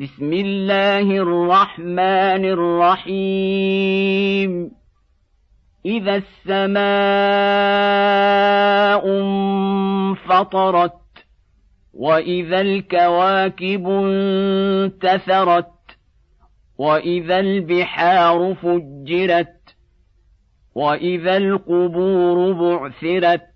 بسم الله الرحمن الرحيم. إذا السماء انفطرت وإذا الكواكب انتثرت وإذا البحار فجرت وإذا القبور بعثرت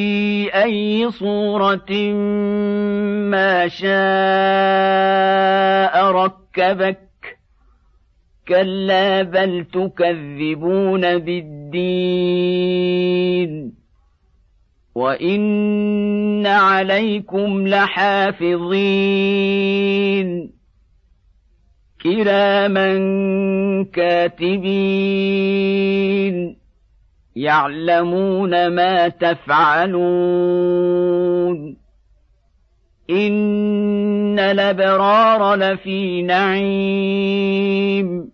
اي صورة ما شاء ركبك. كلا بل تكذبون بالدين. وإن عليكم لحافظين. كراما كاتبين. يعلمون ما تفعلون. إن الأبرار لفي نعيم.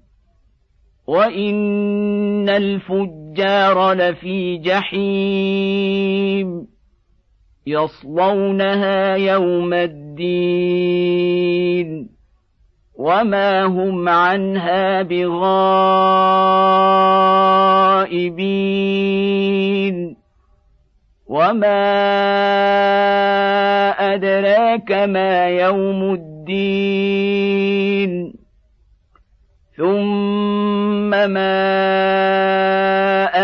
وإن الفجار لفي جحيم. يصلونها يوم الدين. وما هم عنها بغائبين وما ادراك ما يوم الدين ثم ما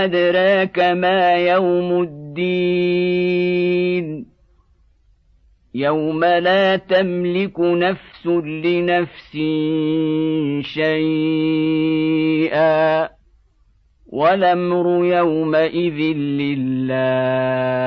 ادراك ما يوم الدين يوم لا تملك نفس لنفس شيئا والأمر يومئذ لله.